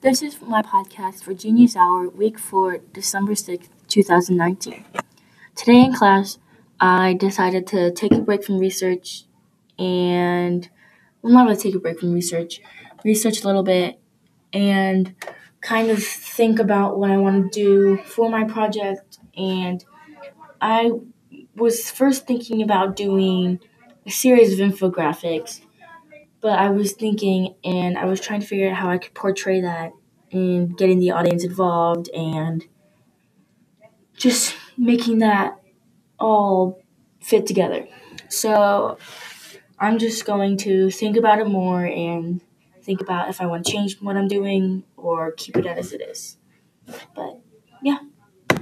This is my podcast for Genius Hour, week 4, December 6th, 2019. Today in class, I decided to take a break from research and, well, not really take a break from research, research a little bit and kind of think about what I want to do for my project. And I was first thinking about doing a series of infographics but I was thinking and I was trying to figure out how I could portray that and getting the audience involved and just making that all fit together. So I'm just going to think about it more and think about if I want to change what I'm doing or keep it as it is. But.